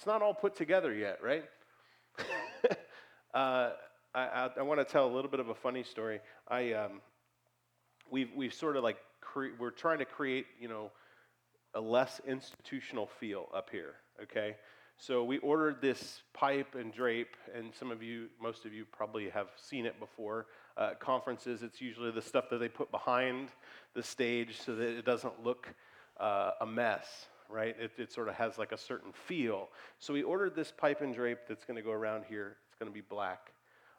It's not all put together yet, right? uh, I, I, want to tell a little bit of a funny story. I, um, we've, we've sort of like, cre- we're trying to create, you know, a less institutional feel up here, okay? So we ordered this pipe and drape, and some of you, most of you probably have seen it before. Uh, conferences, it's usually the stuff that they put behind the stage so that it doesn't look uh, a mess, right? It, it sort of has like a certain feel. So we ordered this pipe and drape that's going to go around here. It's going to be black.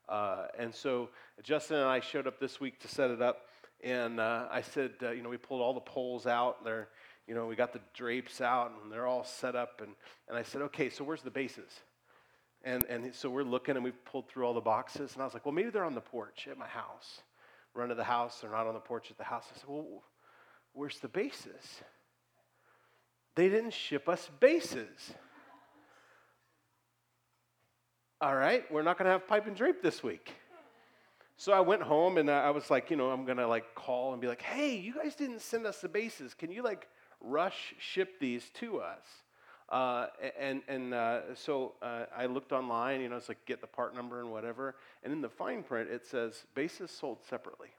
Uh, and so Justin and I showed up this week to set it up, and uh, I said, uh, you know, we pulled all the poles out. They're, you know, we got the drapes out, and they're all set up. And, and I said, okay, so where's the bases? And, and so we're looking, and we've pulled through all the boxes. And I was like, well, maybe they're on the porch at my house. Run to the house, they're not on the porch at the house. I said, well, where's the bases? They didn't ship us bases. All right, we're not going to have pipe and drape this week. So I went home and I was like, you know, I'm going to like call and be like, hey, you guys didn't send us the bases. Can you like rush ship these to us? Uh, and and uh, so uh, I looked online, you know, it's like get the part number and whatever. And in the fine print, it says bases sold separately.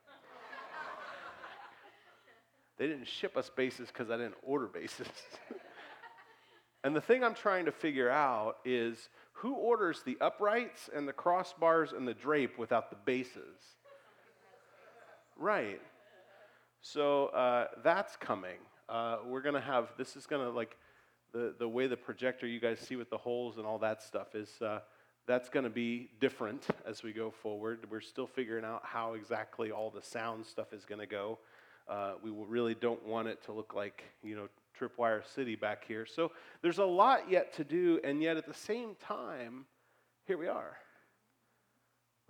They didn't ship us bases because I didn't order bases. and the thing I'm trying to figure out is who orders the uprights and the crossbars and the drape without the bases? Right. So uh, that's coming. Uh, we're going to have, this is going to like, the, the way the projector you guys see with the holes and all that stuff is, uh, that's going to be different as we go forward. We're still figuring out how exactly all the sound stuff is going to go. Uh, we really don't want it to look like, you know, Tripwire City back here. So there's a lot yet to do, and yet at the same time, here we are.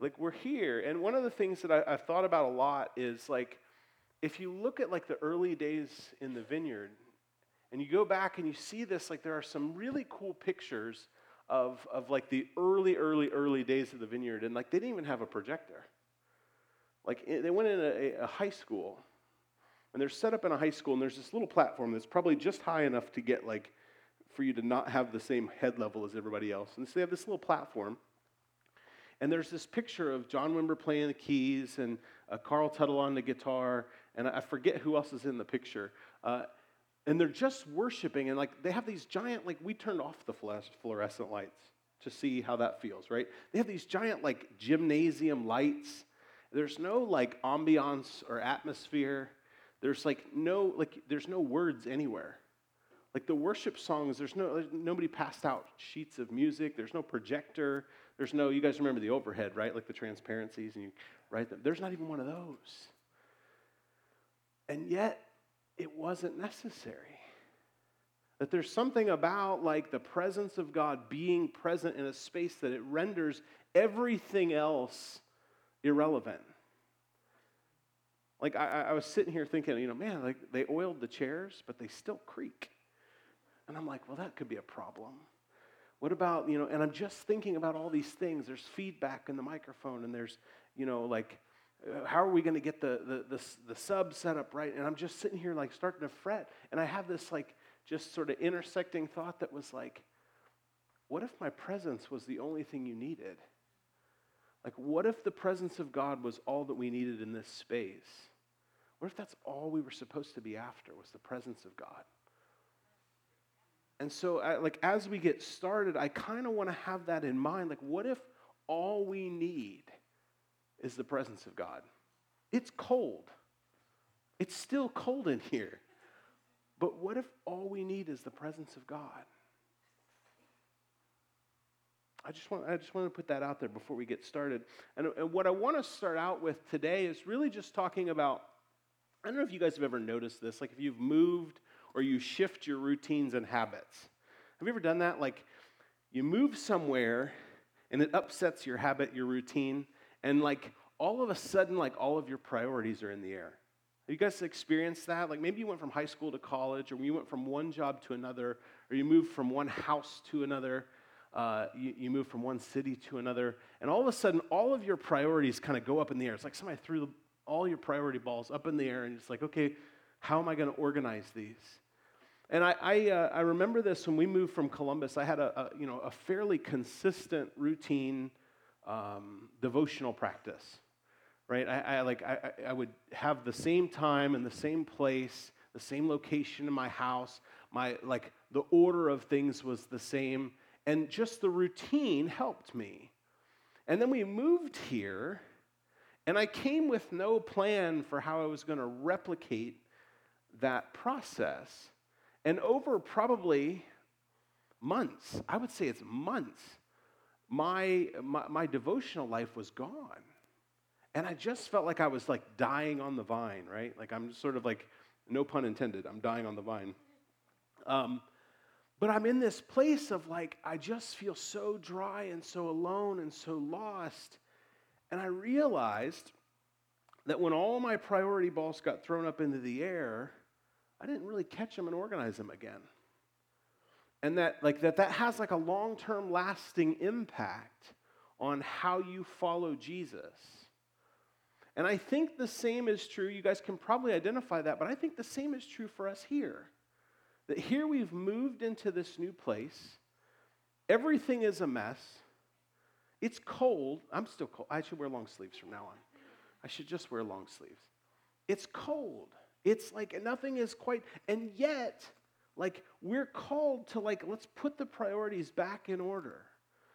Like we're here. And one of the things that I, I've thought about a lot is like, if you look at like the early days in the vineyard, and you go back and you see this, like there are some really cool pictures of, of like the early, early, early days of the vineyard, and like they didn't even have a projector. Like they went in a, a high school and they're set up in a high school, and there's this little platform that's probably just high enough to get like for you to not have the same head level as everybody else. And so they have this little platform. And there's this picture of John Wimber playing the keys and uh, Carl Tuttle on the guitar, and I forget who else is in the picture. Uh, and they're just worshiping, and like they have these giant, like we turned off the fluorescent lights to see how that feels, right? They have these giant, like gymnasium lights. There's no like ambiance or atmosphere. There's like no like there's no words anywhere. Like the worship songs, there's no nobody passed out sheets of music. There's no projector. There's no you guys remember the overhead, right? Like the transparencies and you write them. There's not even one of those. And yet it wasn't necessary. That there's something about like the presence of God being present in a space that it renders everything else irrelevant. Like I, I was sitting here thinking, you know, man, like they oiled the chairs, but they still creak. And I'm like, well, that could be a problem. What about, you know, and I'm just thinking about all these things. There's feedback in the microphone, and there's, you know, like, uh, how are we going to get the, the, the, the sub set up right? And I'm just sitting here, like, starting to fret. And I have this, like, just sort of intersecting thought that was like, what if my presence was the only thing you needed? Like, what if the presence of God was all that we needed in this space? What if that's all we were supposed to be after was the presence of God? And so, like, as we get started, I kind of want to have that in mind. Like, what if all we need is the presence of God? It's cold. It's still cold in here. But what if all we need is the presence of God? I just want I just want to put that out there before we get started. And, and what I want to start out with today is really just talking about I don't know if you guys have ever noticed this, like if you've moved or you shift your routines and habits. Have you ever done that? Like you move somewhere and it upsets your habit, your routine, and like all of a sudden, like all of your priorities are in the air. Have you guys experienced that? Like maybe you went from high school to college, or you went from one job to another, or you moved from one house to another, uh, you, you move from one city to another, and all of a sudden, all of your priorities kind of go up in the air. It's like somebody threw all your priority balls up in the air, and it's like, okay, how am I going to organize these? And I, I, uh, I remember this when we moved from Columbus. I had a, a you know, a fairly consistent routine um, devotional practice, right? I, I like, I, I would have the same time and the same place, the same location in my house. My, like, the order of things was the same. And just the routine helped me. And then we moved here, and I came with no plan for how I was going to replicate that process. And over probably months, I would say it's months, my, my, my, devotional life was gone. And I just felt like I was like dying on the vine, right? Like I'm sort of like, no pun intended, I'm dying on the vine. Um, but I'm in this place of like, I just feel so dry and so alone and so lost. And I realized that when all my priority balls got thrown up into the air, I didn't really catch them and organize them again. And that like that that has like a long-term lasting impact on how you follow Jesus. And I think the same is true. You guys can probably identify that, but I think the same is true for us here. That here we've moved into this new place. Everything is a mess. It's cold. I'm still cold. I should wear long sleeves from now on. I should just wear long sleeves. It's cold. It's like nothing is quite, and yet, like we're called to like, let's put the priorities back in order.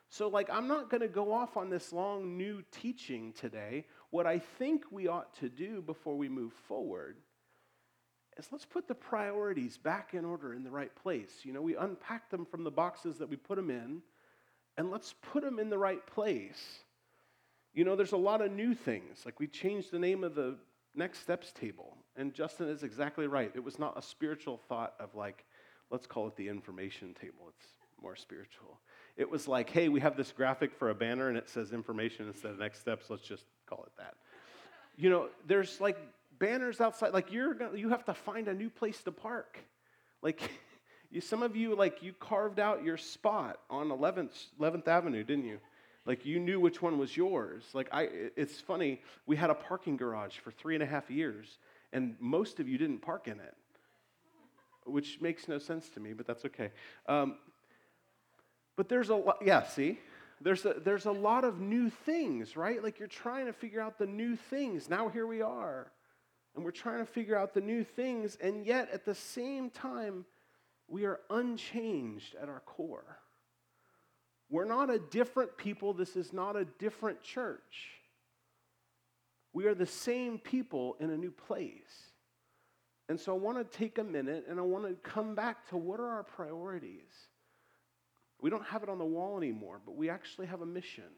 So, like, I'm not going to go off on this long new teaching today. What I think we ought to do before we move forward is let's put the priorities back in order in the right place. You know, we unpack them from the boxes that we put them in, and let's put them in the right place. You know, there's a lot of new things. Like, we changed the name of the next steps table. And Justin is exactly right. It was not a spiritual thought of like, let's call it the information table. It's more spiritual. It was like, hey, we have this graphic for a banner and it says information instead of next steps. Let's just call it that. You know, there's like banners outside. Like you're gonna, you have to find a new place to park. Like you, some of you, like you carved out your spot on 11th, 11th Avenue, didn't you? Like you knew which one was yours. Like I, it's funny. We had a parking garage for three and a half years, and most of you didn't park in it, which makes no sense to me, but that's okay. Um, but there's a lot. Yeah, see, there's a, there's a lot of new things, right? Like you're trying to figure out the new things. Now here we are, and we're trying to figure out the new things, and yet at the same time, we are unchanged at our core. We're not a different people. This is not a different church. We are the same people in a new place. And so I want to take a minute and I want to come back to what are our priorities? We don't have it on the wall anymore, but we actually have a mission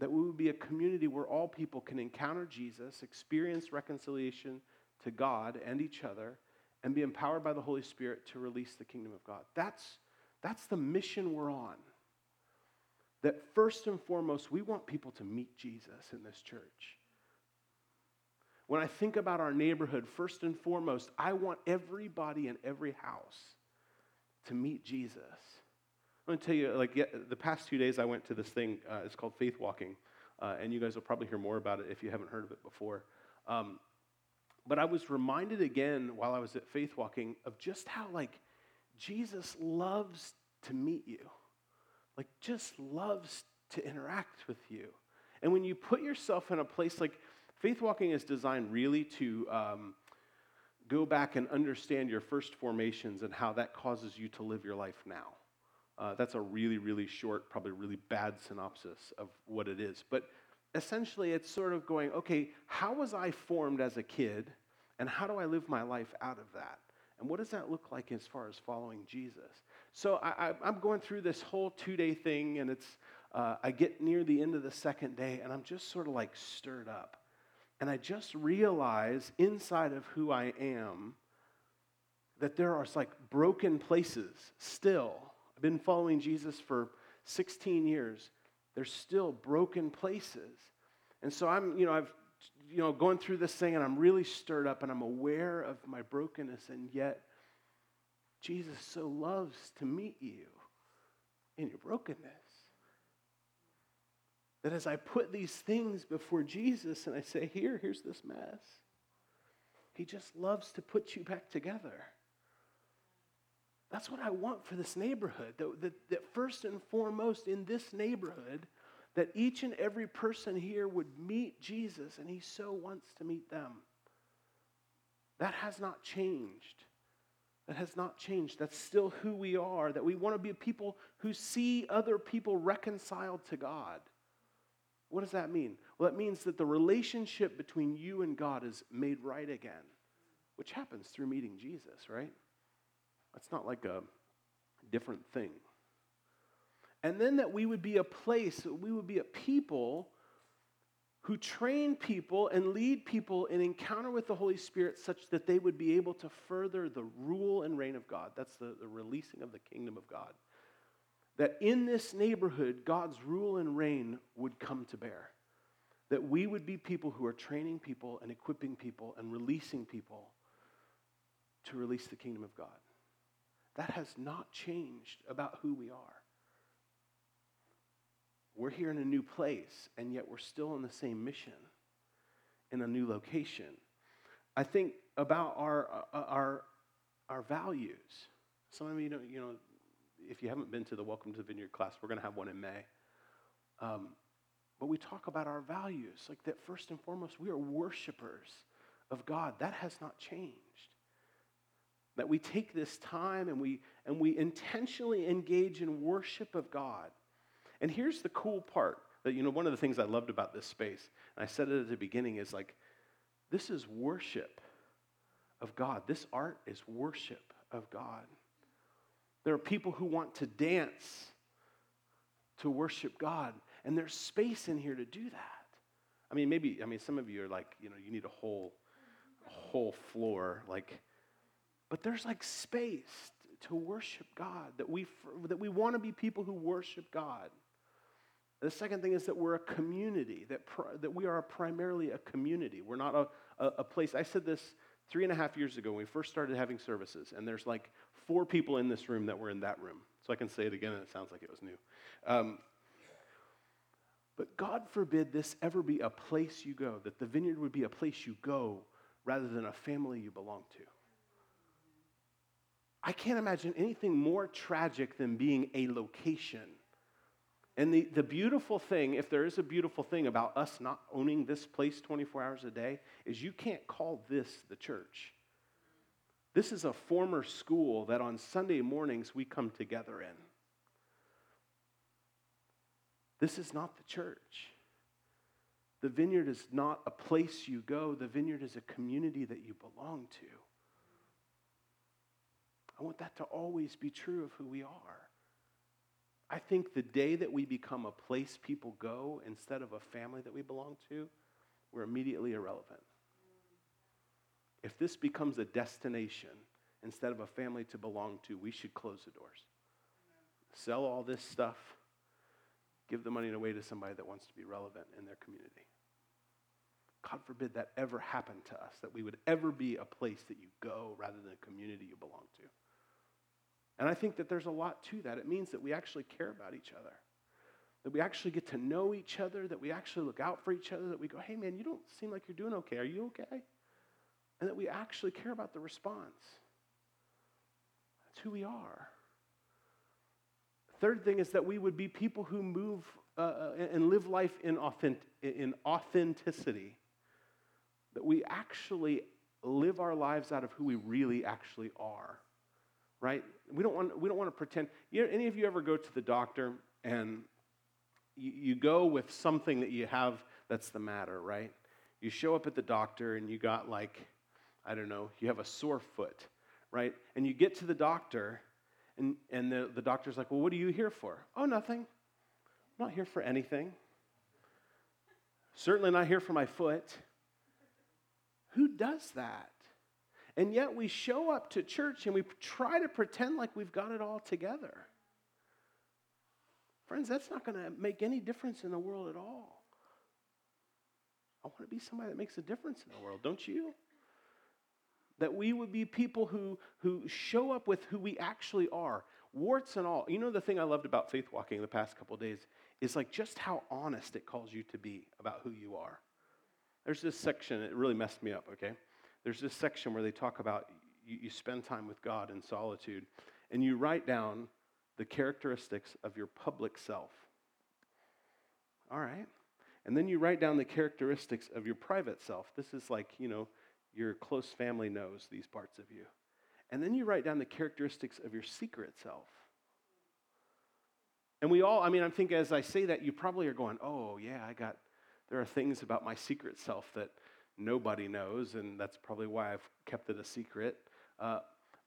that we would be a community where all people can encounter Jesus, experience reconciliation to God and each other, and be empowered by the Holy Spirit to release the kingdom of God. That's that's the mission we're on. That first and foremost, we want people to meet Jesus in this church. When I think about our neighborhood, first and foremost, I want everybody in every house to meet Jesus. I'm going to tell you, like, yeah, the past two days I went to this thing, uh, it's called Faith Walking, uh, and you guys will probably hear more about it if you haven't heard of it before. Um, but I was reminded again while I was at Faith Walking of just how, like, Jesus loves to meet you, like, just loves to interact with you. And when you put yourself in a place like faith walking is designed really to um, go back and understand your first formations and how that causes you to live your life now. Uh, that's a really, really short, probably really bad synopsis of what it is. But essentially, it's sort of going, okay, how was I formed as a kid, and how do I live my life out of that? And what does that look like as far as following Jesus? So I, am going through this whole two day thing, and it's uh, I get near the end of the second day, and I'm just sort of like stirred up, and I just realize inside of who I am that there are like broken places still. I've been following Jesus for 16 years. There's still broken places, and so I'm you know I've you know, going through this thing and I'm really stirred up and I'm aware of my brokenness, and yet Jesus so loves to meet you in your brokenness. That as I put these things before Jesus and I say, Here, here's this mess, He just loves to put you back together. That's what I want for this neighborhood. That, that, that first and foremost in this neighborhood, that each and every person here would meet Jesus, and he so wants to meet them. That has not changed. That has not changed. That's still who we are. That we want to be people who see other people reconciled to God. What does that mean? Well, it means that the relationship between you and God is made right again, which happens through meeting Jesus, right? That's not like a different thing. And then that we would be a place, we would be a people who train people and lead people in encounter with the Holy Spirit such that they would be able to further the rule and reign of God. That's the, the releasing of the kingdom of God. That in this neighborhood, God's rule and reign would come to bear. That we would be people who are training people and equipping people and releasing people to release the kingdom of God. That has not changed about who we are. We're here in a new place, and yet we're still on the same mission in a new location. I think about our, uh, our, our values. Some of you know, you know, if you haven't been to the Welcome to the Vineyard class, we're going to have one in May. Um, but we talk about our values, like that first and foremost, we are worshipers of God. That has not changed. That we take this time and we, and we intentionally engage in worship of God. And here's the cool part that, you know, one of the things I loved about this space, and I said it at the beginning, is like, this is worship of God. This art is worship of God. There are people who want to dance to worship God, and there's space in here to do that. I mean, maybe, I mean, some of you are like, you know, you need a whole, a whole floor, like, but there's like space to worship God, that we, that we want to be people who worship God. The second thing is that we're a community, that, that we are primarily a community. We're not a, a, a, place. I said this three and a half years ago when we first started having services, and there's like four people in this room that were in that room. So I can say it again, and it sounds like it was new. Um, but God forbid this ever be a place you go, that the vineyard would be a place you go rather than a family you belong to. I can't imagine anything more tragic than being a location. And the, the beautiful thing, if there is a beautiful thing about us not owning this place 24 hours a day, is you can't call this the church. This is a former school that on Sunday mornings we come together in. This is not the church. The vineyard is not a place you go, the vineyard is a community that you belong to. I want that to always be true of who we are. I think the day that we become a place people go instead of a family that we belong to, we're immediately irrelevant. If this becomes a destination instead of a family to belong to, we should close the doors. Sell all this stuff, give the money away to somebody that wants to be relevant in their community. God forbid that ever happen to us, that we would ever be a place that you go rather than a community you belong to. And I think that there's a lot to that. It means that we actually care about each other, that we actually get to know each other, that we actually look out for each other, that we go, hey, man, you don't seem like you're doing okay. Are you okay? And that we actually care about the response. That's who we are. Third thing is that we would be people who move uh, uh and live life in, in authenticity. That we actually live our lives out of who we really actually are right? We don't want, we don't want to pretend. You know, any of you ever go to the doctor and you, you go with something that you have that's the matter, right? You show up at the doctor and you got like, I don't know, you have a sore foot, right? And you get to the doctor and, and the, the doctor's like, well, what are you here for? Oh, nothing. I'm not here for anything. Certainly not here for my foot. Who does that? And yet we show up to church and we try to pretend like we've got it all together. Friends, that's not going to make any difference in the world at all. I want to be somebody that makes a difference in the world, don't you? That we would be people who, who show up with who we actually are, warts and all. You know, the thing I loved about faith walking the past couple days is like just how honest it calls you to be about who you are. There's this section, it really messed me up, okay? There's this section where they talk about you, you spend time with God in solitude. and you write down the characteristics of your public self. All right. And then you write down the characteristics of your private self. This is like, you know, your close family knows these parts of you. And then you write down the characteristics of your secret self. And we all, I mean, I'm thinking as I say that, you probably are going, oh, yeah, I got, there are things about my secret self that nobody knows, and that's probably why I've kept it a secret. Uh,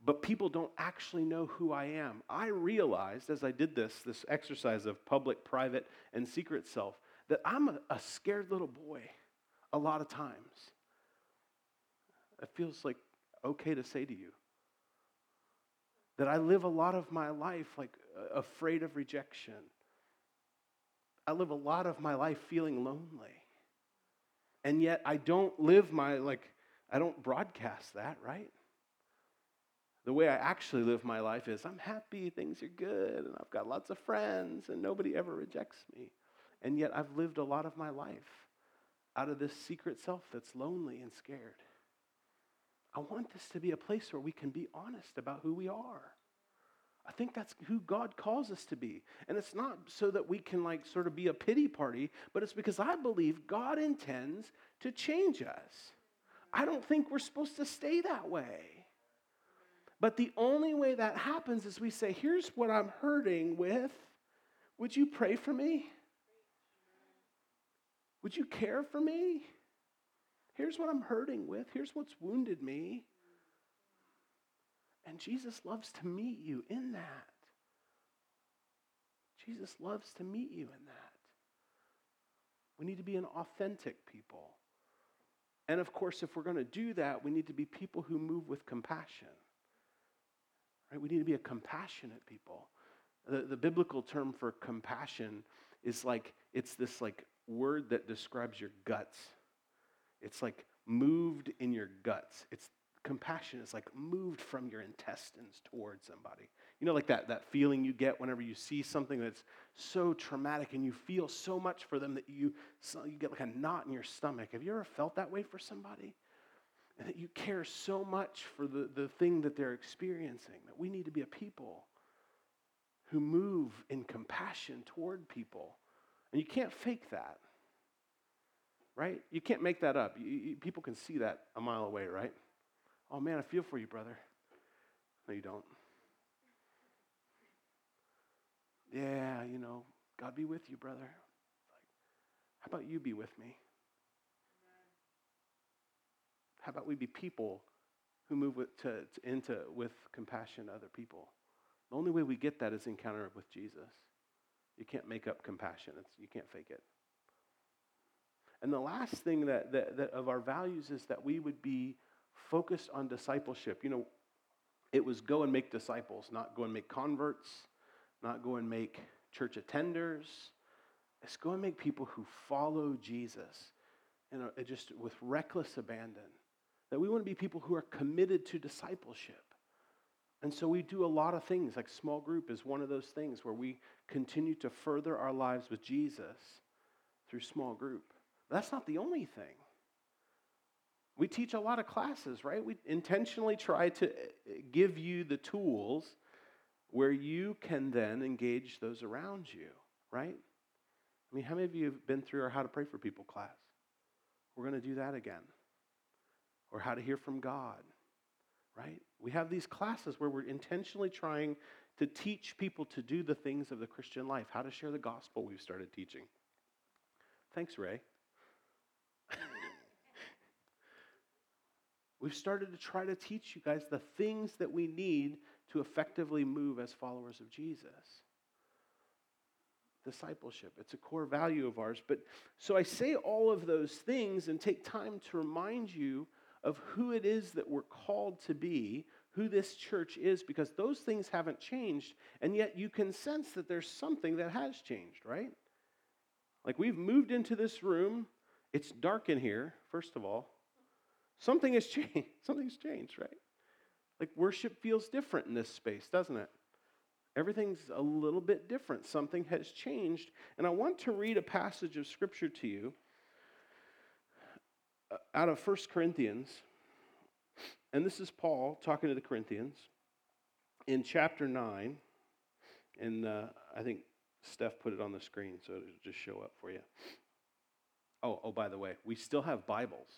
but people don't actually know who I am. I realized as I did this, this exercise of public, private, and secret self, that I'm a, a scared little boy a lot of times. It feels like okay to say to you that I live a lot of my life like afraid of rejection. I live a lot of my life feeling lonely. And yet I don't live my like I don't broadcast that, right? The way I actually live my life is I'm happy, things are good, and I've got lots of friends, and nobody ever rejects me. And yet I've lived a lot of my life out of this secret self that's lonely and scared. I want this to be a place where we can be honest about who we are. I think that's who God calls us to be. And it's not so that we can like sort of be a pity party, but it's because I believe God intends to change us. I don't think we're supposed to stay that way. But the only way that happens is we say, here's what I'm hurting with. Would you pray for me? Would you care for me? Here's what I'm hurting with. Here's what's wounded me. And Jesus loves to meet you in that. Jesus loves to meet you in that. We need to be an authentic people. And of course, if we're going to do that, we need to be people who move with compassion. Right? We need to be a compassionate people. The, the biblical term for compassion is like, it's this like word that describes your guts. It's like moved in your guts. It's compassion is like moved from your intestines towards somebody. You know, like that, that feeling you get whenever you see something that's so traumatic and you feel so much for them that you, so you get like a knot in your stomach. Have you ever felt that way for somebody? And that you care so much for the, the thing that they're experiencing, that we need to be a people who move in compassion toward people. And you can't fake that, right? You can't make that up. You, you, people can see that a mile away, right? Oh man, I feel for you, brother. No, you don't. Yeah, you know, God be with you, brother. Like, how about you be with me? How about we be people who move with, to, to, into with compassion other people? The only way we get that is encounter with Jesus. You can't make up compassion. It's, you can't fake it. And the last thing that, that, that of our values is that we would be focused on discipleship. You know, it was go and make disciples, not go and make converts, not go and make church attenders. It's go and make people who follow Jesus and just with reckless abandon. That we want to be people who are committed to discipleship. And so we do a lot of things, like small group is one of those things where we continue to further our lives with Jesus through small group. That's not the only thing. We teach a lot of classes, right? We intentionally try to uh, give you the tools where you can then engage those around you, right? I mean, how many of you have been through our How to Pray for People class? We're going to do that again. Or How to Hear from God, right? We have these classes where we're intentionally trying to teach people to do the things of the Christian life, how to share the gospel we've started teaching. Thanks, Ray. We've started to try to teach you guys the things that we need to effectively move as followers of Jesus. Discipleship, it's a core value of ours. But so I say all of those things and take time to remind you of who it is that we're called to be, who this church is, because those things haven't changed. And yet you can sense that there's something that has changed, right? Like we've moved into this room, it's dark in here, first of all. Something has changed. Something's changed, right? Like worship feels different in this space, doesn't it? Everything's a little bit different. Something has changed. And I want to read a passage of scripture to you uh, out of 1 Corinthians. And this is Paul talking to the Corinthians. in chapter 9, and uh, I think Steph put it on the screen, so it'll just show up for you. Oh, oh, by the way, we still have Bibles,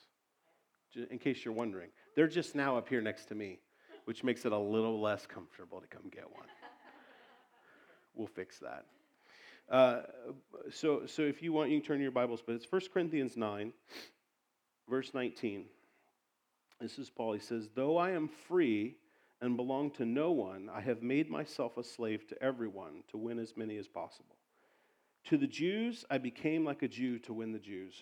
in case you're wondering. They're just now up here next to me, which makes it a little less comfortable to come get one. we'll fix that. Uh, so, so if you want, you can turn your Bibles, but it's 1 Corinthians 9, verse 19. This is Paul. He says, Though I am free and belong to no one, I have made myself a slave to everyone to win as many as possible. To the Jews, I became like a Jew to win the Jews.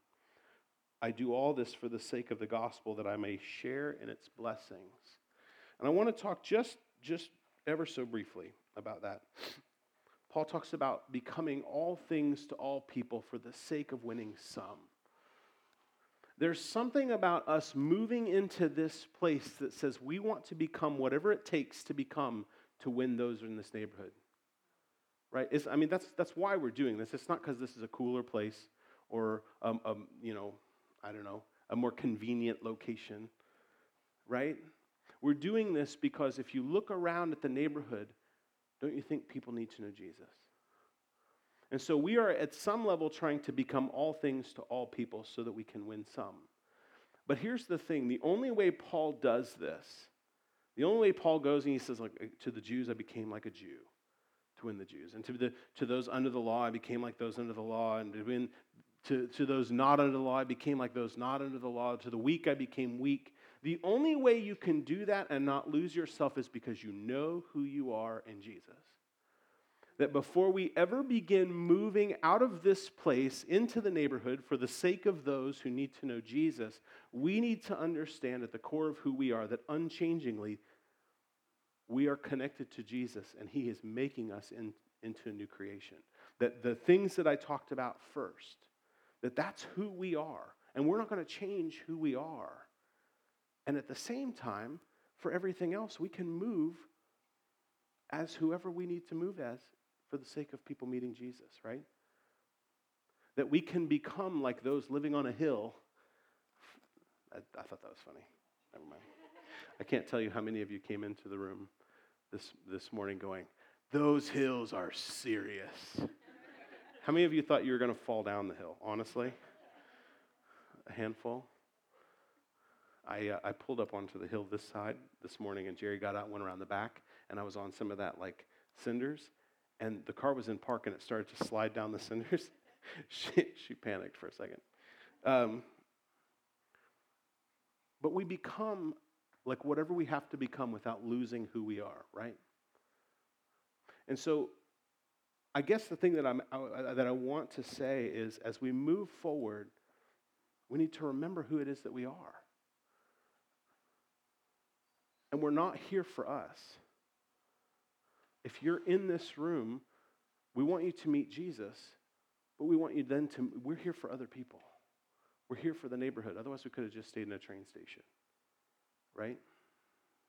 I do all this for the sake of the gospel, that I may share in its blessings. And I want to talk just, just ever so briefly about that. Paul talks about becoming all things to all people for the sake of winning some. There's something about us moving into this place that says we want to become whatever it takes to become to win those in this neighborhood. Right? It's, I mean, that's, that's why we're doing this. It's not because this is a cooler place or, um, um, you know, I don't know, a more convenient location. Right? We're doing this because if you look around at the neighborhood, don't you think people need to know Jesus? And so we are at some level trying to become all things to all people so that we can win some. But here's the thing the only way Paul does this, the only way Paul goes and he says, like, to the Jews, I became like a Jew to win the Jews. And to, the, to those under the law, I became like those under the law. And to, win, to, to those not under the law, I became like those not under the law. To the weak, I became weak. The only way you can do that and not lose yourself is because you know who you are in Jesus that before we ever begin moving out of this place into the neighborhood for the sake of those who need to know Jesus, we need to understand at the core of who we are that unchangingly we are connected to Jesus and He is making us in, into a new creation. That the things that I talked about first, that that's who we are, and we're not going to change who we are. And at the same time, for everything else, we can move as whoever we need to move as for the sake of people meeting Jesus, right? That we can become like those living on a hill. I, I thought that was funny. Never mind. I can't tell you how many of you came into the room this, this morning going, Those hills are serious. How many of you thought you were going to fall down the hill, honestly? A handful? I, uh, I pulled up onto the hill this side this morning, and Jerry got out went around the back, and I was on some of that like cinders, and the car was in park and it started to slide down the cinders. she, she panicked for a second. Um, but we become like whatever we have to become without losing who we are, right? And so I guess the thing that, I'm, I, that I want to say is as we move forward, we need to remember who it is that we are. And we're not here for us if you're in this room, we want you to meet Jesus, but we want you then to, we're here for other people. We're here for the neighborhood. Otherwise, we could have just stayed in a train station, right?